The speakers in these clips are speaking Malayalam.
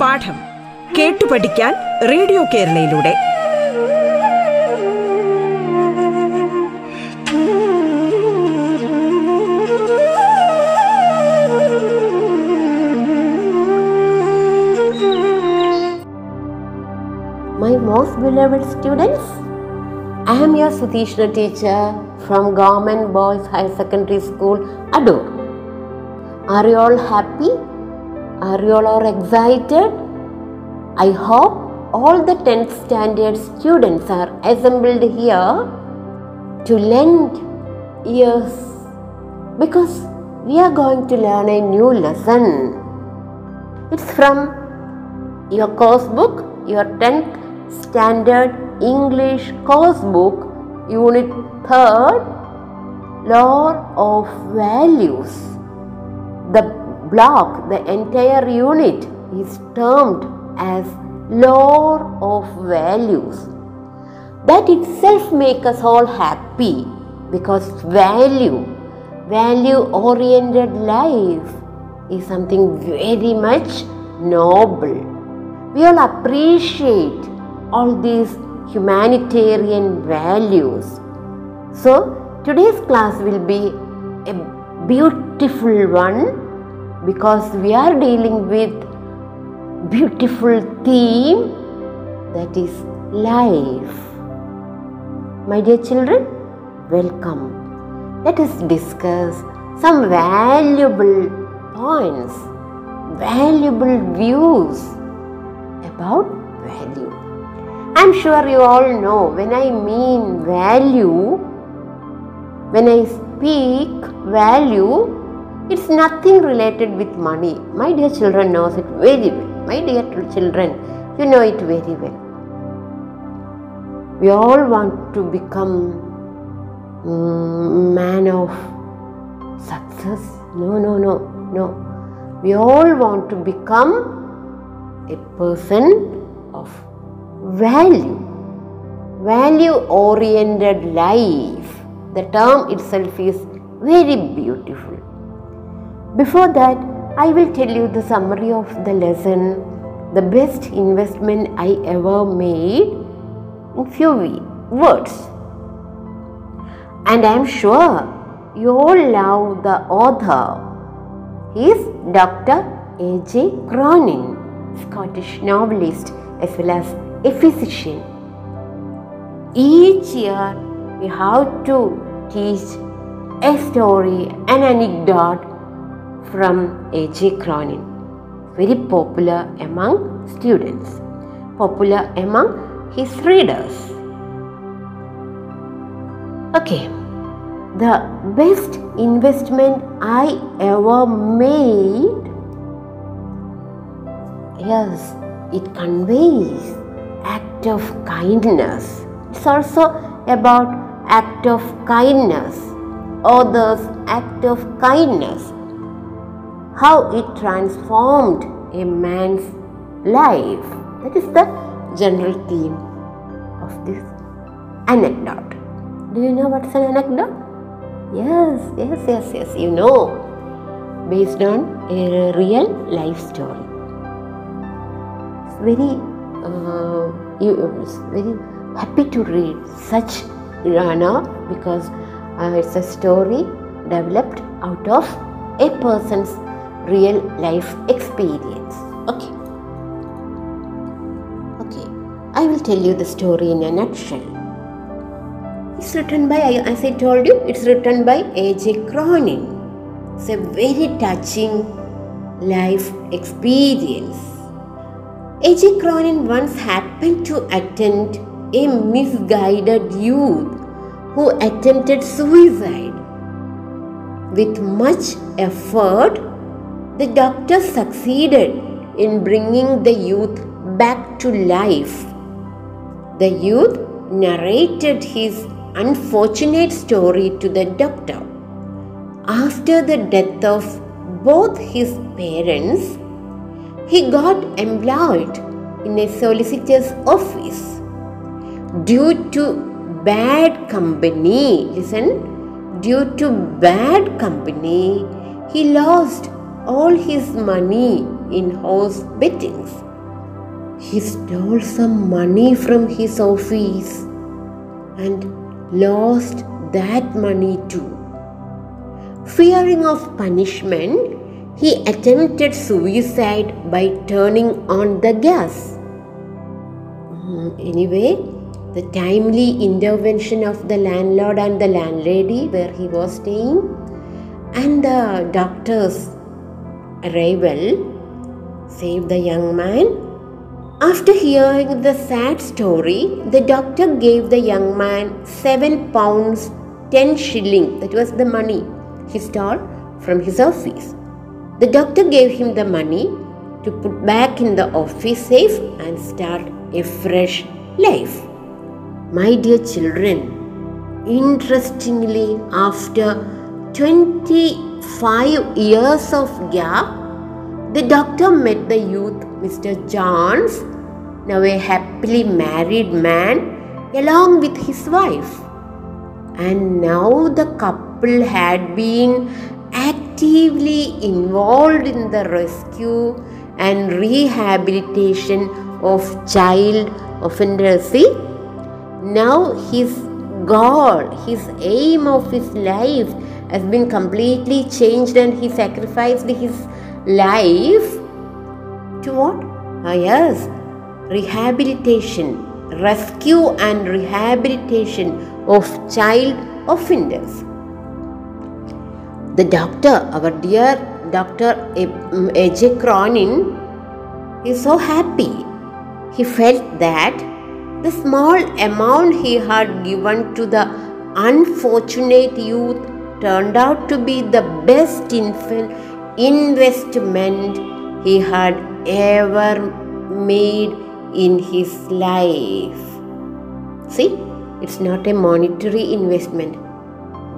പാഠം കേട്ടു പഠിക്കാൻ radio കേരളയിലൂടെ. My most beloved students I am your Sudheeshna teacher from Government Boys High Secondary School, Adur. Are you all happy? Are you all excited? I hope all the 10th standard students are assembled here to lend ears because we are going to learn a new lesson. It's from your course book, your 10th standard English course book, unit 3rd, Law of Values. The block, the entire unit is termed as Law of Values. That itself makes us all happy because value, value oriented life is something very much noble. We all appreciate all these humanitarian values. So, today's class will be a beautiful one because we are dealing with beautiful theme that is life. My dear children, welcome. Let us discuss some valuable points, valuable views about value. I'm sure you all know when I mean value, when I speak value, it's nothing related with money. My dear children knows it very well. My dear children, you know it very well. We all want to become mm, man of success. No, no, no, no. We all want to become a person of value, value oriented life. The term itself is very beautiful. Before that, I will tell you the summary of the lesson, the best investment I ever made in few words. And I am sure you all love the author. He is Dr. A.J. Cronin, Scottish novelist as well as a. Each year we have to teach a story, an anecdote from A.J. Cronin. Very popular among students, popular among his readers. Okay, the best investment I ever made. Yes, it conveys act of kindness. It's also about act of kindness, others' act of kindness. How it transformed a man's life. That is the general theme of this anecdote. Do you know what's an anecdote? Yes, yes, yes, yes, you know. Based on a real life story. It's very, very happy to read such Rana because uh, it's a story developed out of a person's real life experience. Okay. Okay. I will tell you the story in a nutshell. It's written by, as I told you, it's written by A.J. Cronin. It's a very touching life experience. A.J. Cronin once happened to attend a misguided youth who attempted suicide. With much effort, the doctor succeeded in bringing the youth back to life. The youth narrated his unfortunate story to the doctor. After the death of both his parents, he got employed in a solicitor's office. Due to bad company, listen, due to bad company, he lost all his money in horse bettings. He stole some money from his office and lost that money too. Fearing of punishment, he attempted suicide by turning on the gas. Mm, Anyway, the timely intervention of the landlord and the landlady where he was staying and the doctor's arrival saved the young man. After hearing the sad story, the doctor gave the young man 7 pounds 10 shilling, that was the money he stole from his office. The doctor gave him the money to put back in the office safe and start a fresh life. My dear children, interestingly, after 25 years of gap, the doctor met the youth, Mr. Johns, now a happily married man, along with his wife. And now the couple had been actively involved in the rescue and rehabilitation of child offenders. See, now his goal, his aim of his life has been completely changed and he sacrificed his life to what? Ah, yes, rehabilitation, rescue and rehabilitation of child offenders. The doctor, our dear Dr. A.J. Mm, Cronin, is so happy. He felt that the small amount he had given to the unfortunate youth turned out to be the best investment he had ever made in his life. See, it's not a monetary investment,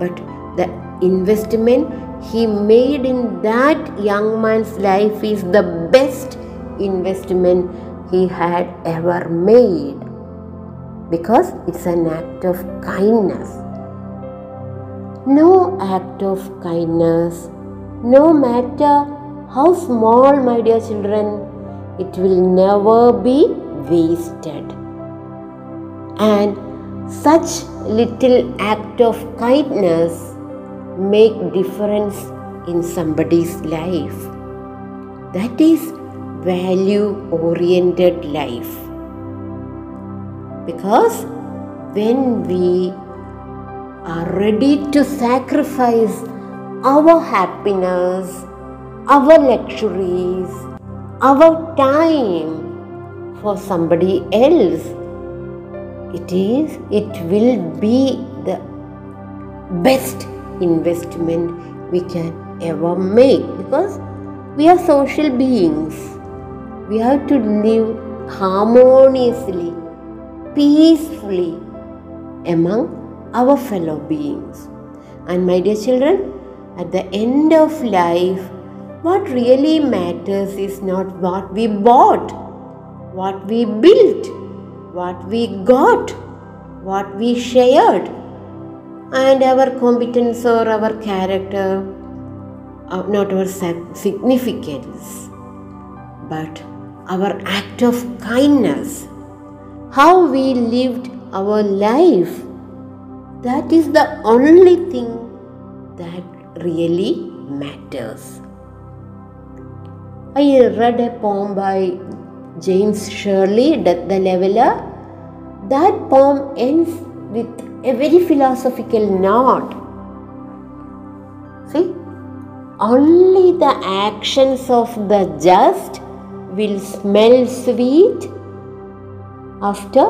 but the investment he made in that young man's life is the best investment he had ever made because it's an act of kindness. No act of kindness, no matter how small, my dear children, it will never be wasted. And such little act of kindness make difference in somebody's life. That is value oriented life. Because when we are ready to sacrifice our happiness, our luxuries, our time for somebody else, it is, it will be the best investment we can ever make because we are social beings. We have to live harmoniously, peacefully among our fellow beings. And my dear children, at the end of life, what really matters is not what we bought, what we built, what we got, what we shared, and our competence or our character, uh, not our significance, but our act of kindness, how we lived our life. That is the only thing that really matters. I read a poem by James Shirley, the Leveler. That poem ends with a very philosophical nod. See, only the actions of the just will smell sweet after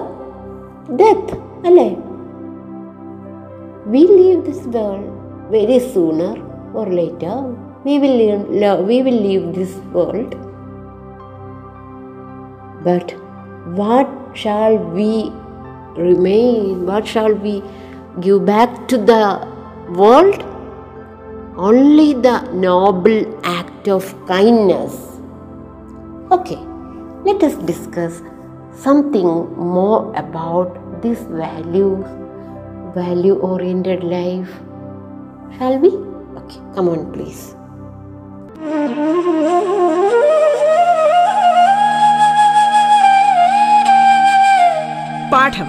death. Alive, We leave this world very sooner or later. We will leave, we will leave this world. But what shall we remain what shall we give back to the world only the noble act of kindness okay let us discuss something more about this values value oriented life. Shall we? Okay, come on, please. പാഠം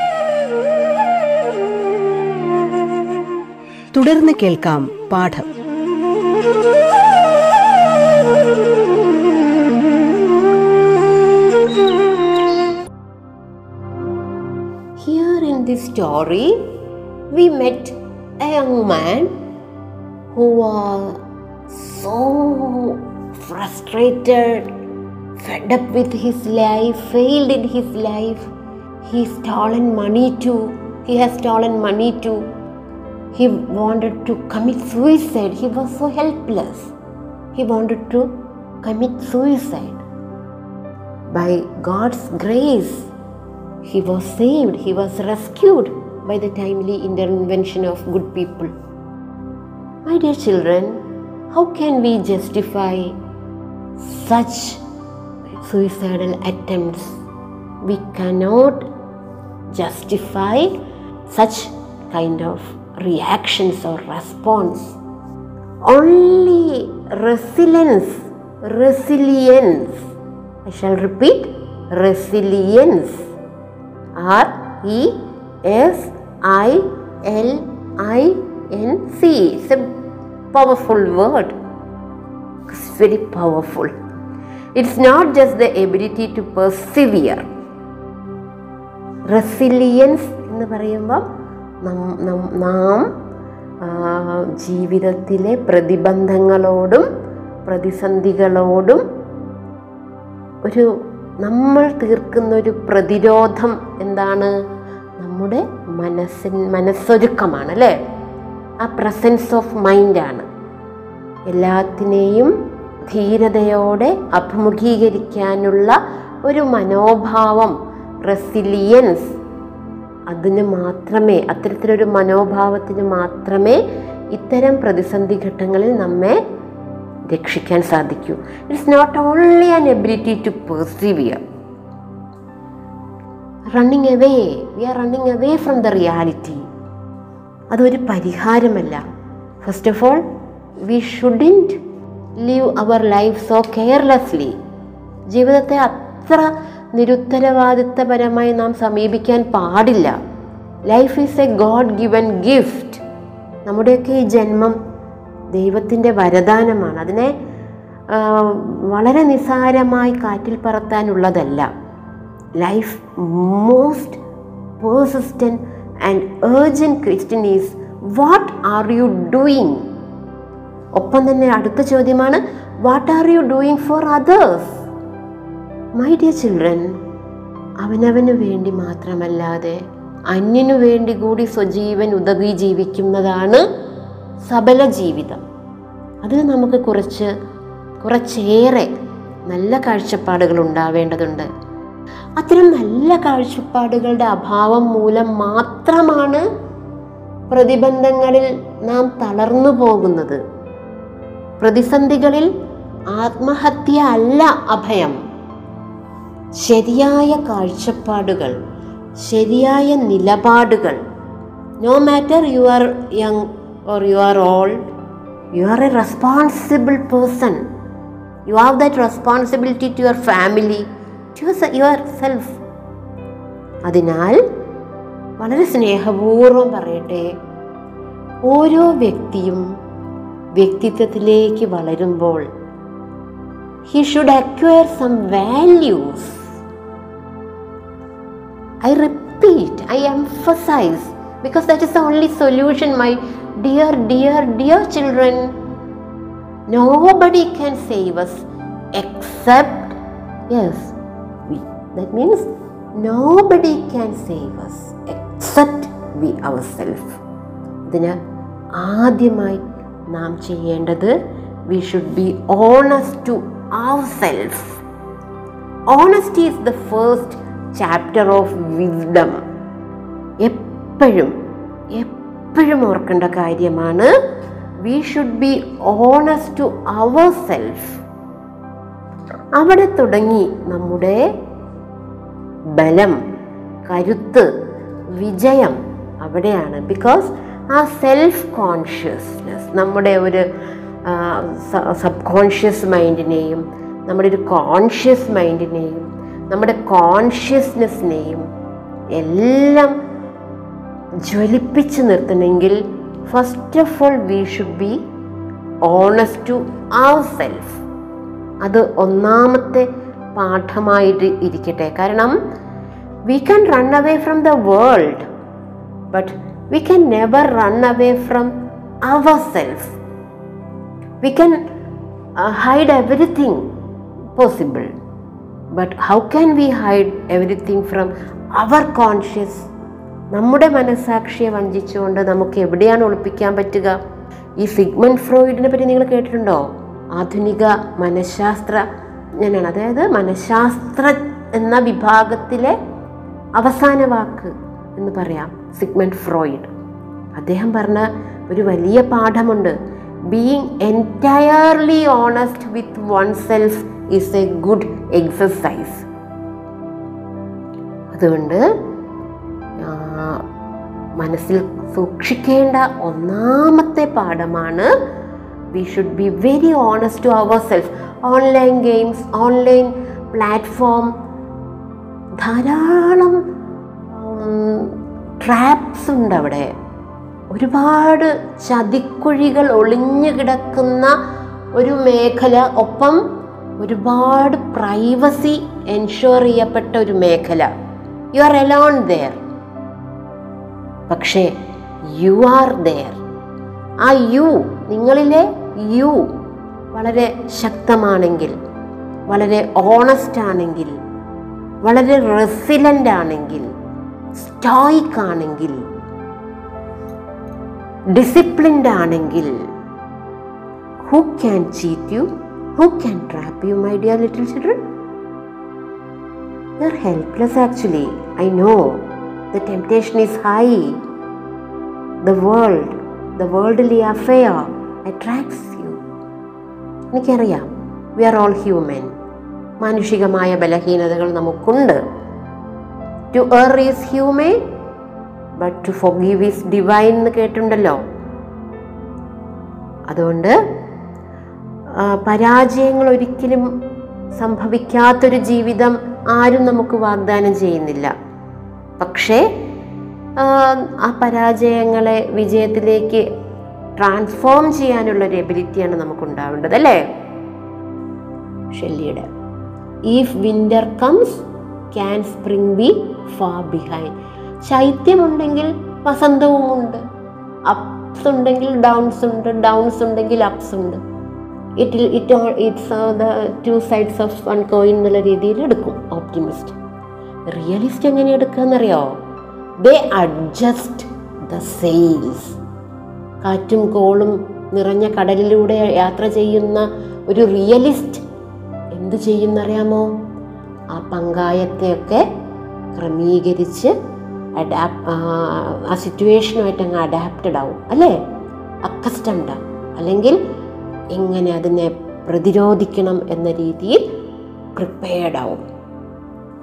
തുടർന്ന് കേൾക്കാം പാഠം Here in this story, we met a young man who was so frustrated, fed up with his life, failed in his life. He stolen money too. He has stolen money too. he wanted to commit suicide. He was so helpless. He wanted to commit suicide. By God's grace, he was saved, he was rescued by the timely intervention of good people. My dear children, how can we justify such suicidal attempts? We cannot justify such kind of reactions or response. Only resilience, resilience, I shall repeat, resilience R E S I L I N C. It's a powerful word. It's very powerful. It's not just the ability to persevere. Resilience എന്ന് പറയുമ്പോൾ നം- ജീവിതത്തിലെ പ്രതിബന്ധങ്ങളോടും പ്രതിസന്ധികളോടും ഒരു നമ്മൾ തീർക്കുന്ന ഒരു പ്രതിരോധം എന്താണ്? നമ്മുടെ മനസ്സിൻ മനസ്സൊരുക്കമാണ് അല്ലേ ആ പ്രസൻസ് ഓഫ് മൈൻഡാണ് എല്ലാത്തിനെയും ധീരതയോടെ അഭിമുഖീകരിക്കാനുള്ള ഒരു മനോഭാവം റെസിലിയൻസ് അതിന് മാത്രമേ അത്തരത്തിലൊരു മനോഭാവത്തിന് മാത്രമേ ഇത്തരം പ്രതിസന്ധി ഘട്ടങ്ങളിൽ നമ്മെ രക്ഷിക്കാൻ സാധിക്കൂ. It's not only an ability to persevere running away we are running away from the reality അതൊരു പരിഹാരമല്ല. First of all we shouldn't leave our life so carelessly ജീവിതത്തെ അത്ര നിരുത്തരവാദിത്തപരമായി നാം സമീപിക്കാൻ പാടില്ല. Life is a god given gift നമ്മുടെയൊക്കെ ഈ ജന്മം ദൈവത്തിന്റെ വരദാനമാണ്. അതിനെ വളരെ നിസാരമായി കാറ്റിൽ പറത്താനുള്ളതല്ല. Life most persistent and urgent question is what are you doing ഒപ്പം തന്നെ അടുത്ത ചോദ്യമാണ് what are you doing for others my dear children അവനവന് വേണ്ടി മാത്രമല്ലാതെ അന്യനു വേണ്ടി കൂടി സ്വജീവൻ ഉദകി ജീവിക്കുന്നതാണ് സബല ജീവിതം. അതിന് നമുക്ക് കുറച്ച് കുറച്ചേറെ നല്ല കാഴ്ചപ്പാടുകൾ ഉണ്ടാവേണ്ടതുണ്ട്. അത്തരം നല്ല കാഴ്ചപ്പാടുകളുടെ അഭാവം മൂലം മാത്രമാണ് പ്രതിബന്ധങ്ങളിൽ നാം തളർന്നു പോകുന്നത്. പ്രതിസന്ധികളിൽ ആത്മഹത്യ അല്ല അഭയം. ശരിയായ കാഴ്ചപ്പാടുകൾ ശരിയായ നിലപാടുകൾ. No matter you are young or you are old you are a responsible person you have that responsibility to your family to your self അതിനാൽ വളരെ സ്നേഹപൂർവം പറയട്ടെ. ഓരോ വ്യക്തിയും വ്യക്തിത്വത്തിലേക്ക് വളരുമ്പോൾ he should acquire some values. I repeat, I emphasize, because that is the only solution, my dear, dear, dear children. Nobody can save us except, yes, we. That means nobody can save us except we ourselves. ഇതിന് ആദ്യമായി നാം ചെയ്യേണ്ടത് we should be honest to our self honesty is the first Chapter of wisdom എപ്പോഴും എപ്പോഴും ഓർക്കേണ്ട കാര്യമാണ് we should be honest to our self അവിടെ തുടങ്ങി നമ്മുടെ ബലം കരുത്ത് വിജയം അവിടെയാണ്. ബിക്കോസ് ആ സെൽഫ് കോൺഷ്യസ്നെസ് നമ്മുടെ ഒരു സബ് കോൺഷ്യസ് മൈൻഡിനെയും നമ്മുടെ ഒരു കോൺഷ്യസ് മൈൻഡിനെയും നമ്മുടെ കോൺഷ്യസ്നെസ്സിനെയും എല്ലാം ജ്വലിപ്പിച്ച് നിർത്തണമെങ്കിൽ first of all we should be honest to our self അത് ഒന്നാമത്തെ പാഠമായിട്ട് ഇരിക്കട്ടെ. കാരണം we can run away from the world but we can never run away from our self we can hide everything possible but how can we hide everything from our conscious നമ്മുടെ മനസാക്ഷിയെ വഞ്ചിച്ചുകൊണ്ട് നമുക്ക് എവിടെയാണ് ഒളിപ്പിക്കാൻ പറ്റുക? ഈ സിഗ്മൻ ഫ്രോയിഡിനെ പറ്റി നിങ്ങൾ കേട്ടിട്ടുണ്ടോ? ആധുനിക മനഃശാസ്ത്ര ഞാനാണ് അതായത് മനഃശാസ്ത്ര എന്ന വിഭാഗത്തിലെ അവസാന വാക്ക് എന്ന് പറയാം സിഗ്മൻ ഫ്രോയിഡ്. അദ്ദേഹം പറഞ്ഞ ഒരു വലിയ പാഠമുണ്ട്. Being entirely honest with one self is a good exercise അതുകൊണ്ട് മനസ്സിൽ സൂക്ഷിക്കേണ്ട ഒന്നാമത്തെ പാഠമാണ് we should be very honest to our self online games online platform ധാരാളം ട്രാപ്സ് ഉണ്ട് അവിടെ. ഒരുപാട് ചതിക്കുഴികൾ ഒളിഞ്ഞു കിടക്കുന്ന ഒരു മേഖല ഒപ്പം ഒരുപാട് പ്രൈവസി എൻഷുർ ചെയ്യപ്പെട്ട ഒരു മേഖല. യു ആർ എലോൺ ദെയർ പക്ഷേ യു ആർ ദെയർ ആ യു നിങ്ങളിലെ യു വളരെ ശക്തമാണെങ്കിൽ വളരെ ഓണസ്റ്റ് ആണെങ്കിൽ വളരെ റെസിലന്റ് ആണെങ്കിൽ സ്റ്റോയിക് ആണെങ്കിൽ ഡിസിപ്ലിൻഡ് ആണെങ്കിൽ who can cheat you who can trap you my dear little children you are helpless actually I know the temptation is high the world the worldly affair attracts you എനിക്കറിയാം. വി ആർ ഓൾ ഹ്യൂമൻ മാനുഷികമായ ബലഹീനതകൾ നമുക്കുണ്ട്. To err is human but to forgive is divine എന്ന് കേട്ടിട്ടുണ്ടല്ലോ. അതുകൊണ്ട് പരാജയങ്ങൾ ഒരിക്കലും സംഭവിക്കാത്തൊരു ജീവിതം ആരും നമുക്ക് വാഗ്ദാനം ചെയ്യുന്നില്ല. പക്ഷേ ആ, പരാജയങ്ങളെ വിജയത്തിലേക്ക് ട്രാൻസ്ഫോം ചെയ്യാനുള്ള ഒരു എബിലിറ്റിയാണ് നമുക്ക് ഉണ്ടാവേണ്ടത് അല്ലേ? ഷെല്ലിയുടെ. If winter comes can spring be far behind ശൈത്യമുണ്ടെങ്കിൽ വസന്തവും ഉണ്ട് അപ്സ് ഉണ്ടെങ്കിൽ ഡൗൺസ് ഉണ്ട് ഡൗൺസ് ഉണ്ടെങ്കിൽ അപ്സ് ഉണ്ട്. It it it's the two sides of one coin എന്നുള്ള രീതിയിൽ എടുക്കും ഓപ്റ്റിമിസ്റ്റ് റിയലിസ്റ്റ് എങ്ങനെ എടുക്കുകയെന്നറിയോ ദേ അഡ്ജസ്റ്റ് ദ സെയിൽസ് കാറ്റും കോളും നിറഞ്ഞ കടലിലൂടെ യാത്ര ചെയ്യുന്ന ഒരു റിയലിസ്റ്റ് എന്ത് ചെയ്യുന്നറിയാമോ? ആ പങ്കായത്തെയൊക്കെ ക്രമീകരിച്ച് അഡാപ് ആ സിറ്റുവേഷനുമായിട്ട് അങ്ങ് അഡാപ്റ്റഡ് ആവും അല്ലേ? അക്കസ്റ്റംഡ് അല്ലെങ്കിൽ എങ്ങനെ അതിനെ പ്രതിരോധിക്കണം എന്ന രീതിയിൽ പ്രിപ്പയർഡ് ആവും.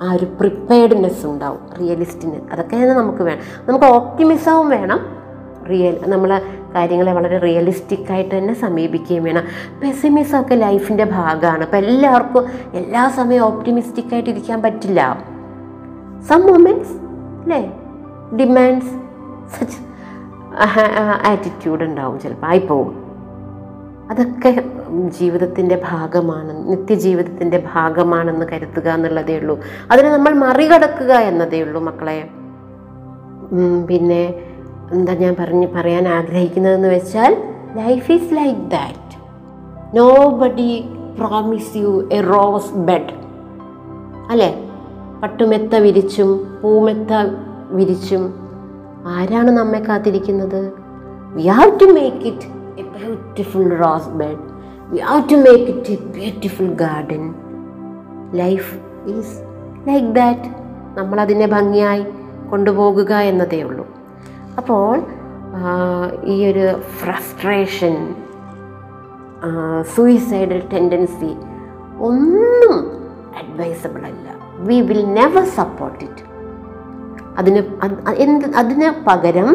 ആ ഒരു പ്രിപ്പയർഡ്നെസ് ഉണ്ടാവും റിയലിസ്റ്റിന് അതൊക്കെയാണ് നമുക്ക് വേണം. നമുക്ക് ഓപ്റ്റിമിസവും വേണം. റിയൽ നമ്മൾ കാര്യങ്ങളെ വളരെ റിയലിസ്റ്റിക് ആയിട്ട് തന്നെ സമീപിക്കുകയും വേണം. പെസിമിസം ഒക്കെ ലൈഫിന്റെ ഭാഗമാണ്. അപ്പോൾ എല്ലാവർക്കും എല്ലാ സമയവും ഓപ്റ്റിമിസ്റ്റിക് ഇരിക്കാൻ പറ്റില്ല. സം മൊമെന്റ്സ് അല്ലേ? ഡിമാൻഡ്സ് സച്ച് ആറ്റിറ്റ്യൂഡ് ഉണ്ടാവും ചിലപ്പോൾ ആയിപ്പോവും. അതൊക്കെ ജീവിതത്തിന്റെ ഭാഗമാണ്. നിത്യജീവിതത്തിന്റെ ഭാഗമാണെന്ന് കരുതുക എന്നുള്ളതേ ഉള്ളൂ. അതിനെ നമ്മൾ മറികടക്കുക എന്നതേ ഉള്ളൂ മക്കളെ. പിന്നെ എന്താ ഞാൻ പറഞ്ഞ് പറയാൻ ആഗ്രഹിക്കുന്നതെന്ന് വെച്ചാൽ life is like that nobody promise you a rose bed അല്ലേ? പട്ടുമെത്ത വിരിച്ചും പൂമെത്ത വിരിച്ചും ആരാണ് നമ്മെ കാത്തിരിക്കുന്നത്? We have to make it a beautiful rose bed. We have to make it a beautiful garden life is like that നമ്മളതിനെ ഭംഗിയായി കൊണ്ടുപോകുക എന്നതേ ഉള്ളൂ. അപ്പോൾ ഈ ഒരു ഫ്രസ്ട്രേഷൻ സൂയിസൈഡൽ ടെൻഡൻസി ഒന്നും അഡ്വൈസബിൾ അല്ല we will never support it അതിന് അത് എന്ത് അതിന് പകരം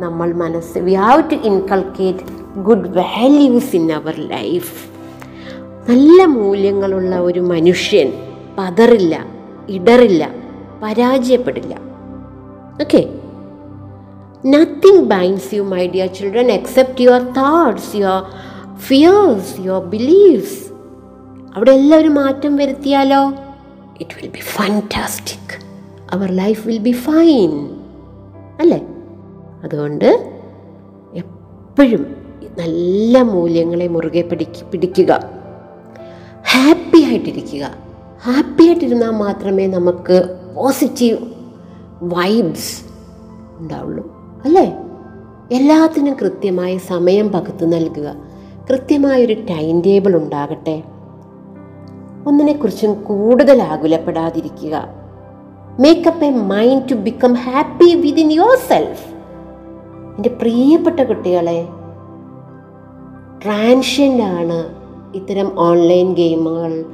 നമ്മൾ മനസ്സ് we have to inculcate good values in our life നല്ല മൂല്യങ്ങളുള്ള ഒരു മനുഷ്യൻ പതറില്ല ഇടറില്ല പരാജയപ്പെടില്ല. Okay nothing binds you my dear children except your thoughts your fears your beliefs അവിടെ എല്ലാം ഒരു മാറ്റം വരുത്തിയാലോ? It will be fantastic our life will be fine അല്ലേ? അതുകൊണ്ട് എപ്പോഴും നല്ല മൂല്യങ്ങളെ മുറുകെ പിടിക്ക് പിടിക്കുക. ഹാപ്പി ആയിട്ടിരിക്കുക. ഹാപ്പി ആയിട്ടിരുന്നാൽ മാത്രമേ നമുക്ക് പോസിറ്റീവ് വൈബ്സ് ഉണ്ടാവുള്ളൂ. അല്ലേ? എല്ലാത്തിനും കൃത്യമായ സമയം പകുത്തു നൽകുക. കൃത്യമായൊരു ടൈം ടേബിൾ ഉണ്ടാകട്ടെ. ഒന്നിനെക്കുറിച്ചും കൂടുതൽ ആകുലപ്പെടാതിരിക്കുക. Make up a mind to become happy within your self എന്റെ പ്രിയപ്പെട്ട കുട്ടികളെ ട്രാൻഷ്യന്റാണ് ഇത്തരം ഓൺലൈൻ ഗെയിമുകൾ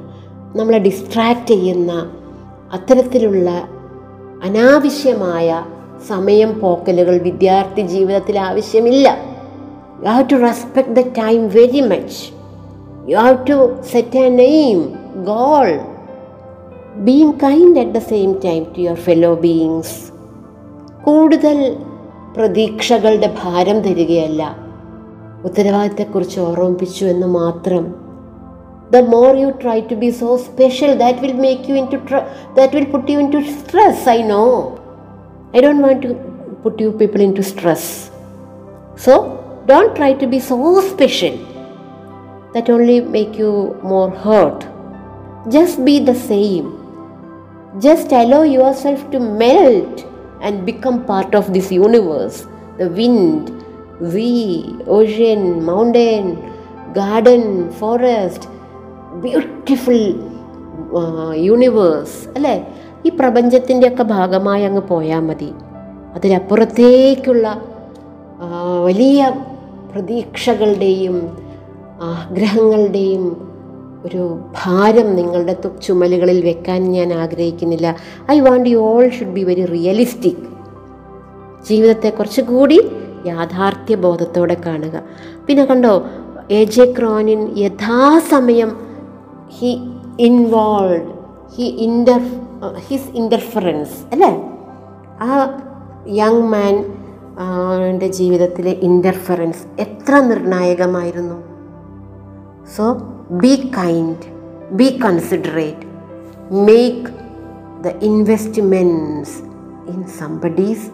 നമ്മളെ ഡിസ്ട്രാക്റ്റ് ചെയ്യുന്ന അത്തരത്തിലുള്ള അനാവശ്യമായ സമയം പോക്കലുകൾ വിദ്യാർത്ഥി ജീവിതത്തിൽ ആവശ്യമില്ല. You have to respect the time very much you have to set a name goal being kind at the same time to your fellow beings കൂടുതൽ പ്രതീക്ഷകളുടെ ഭാരം തരികയല്ല. ഉത്തരവാദിത്തത്തെക്കുറിച്ച് ഓർമ്മിപ്പിച്ചു എന്ന് മാത്രം. The more you try to be so special that will make you into that will put you into stress I know I don't want to put you people into stress so don't try to be so special that only make you more hurt just be the same. just allow yourself to melt and become part of this universe the wind sea ocean mountain garden forest beautiful universe അല്ലേ ഈ പ്രപഞ്ചത്തിന്റെയൊക്കെ ഭാഗമായി അങ്ങ് പോയാൽ മതി അതിലപ്പുറത്തേക്കുള്ള ആ, വലിയ പ്രതീക്ഷകളുടെയും ആഗ്രഹങ്ങളുടെയും ഒരു ഭാരം നിങ്ങളുടെ ചുമലുകളിൽ വെക്കാൻ ഞാൻ ആഗ്രഹിക്കുന്നില്ല. I want you all should be very realistic ജീവിതത്തെ കുറച്ചുകൂടി യാഥാർത്ഥ്യ ബോധത്തോടെ കാണുക. പിന്നെ കണ്ടോ എ ജെ ക്രോനിൻ യഥാസമയം he involve he inter his interference അല്ലേ? ആ യങ് മാൻ ജീവിതത്തിലെ ഇന്റർഫറൻസ് എത്ര നിർണായകമായിരുന്നു. So be kind, be considerate, make the investments in somebody's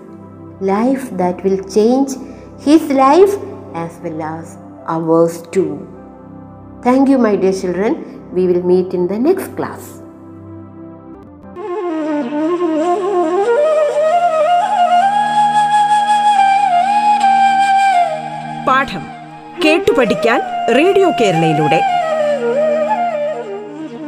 life that will change his life as well as ours too. Thank you, my dear children. We will meet in the next class. പാഠം കേട്ടു പഠിക്കാൻ റേഡിയോ കേരളയിലൂടെ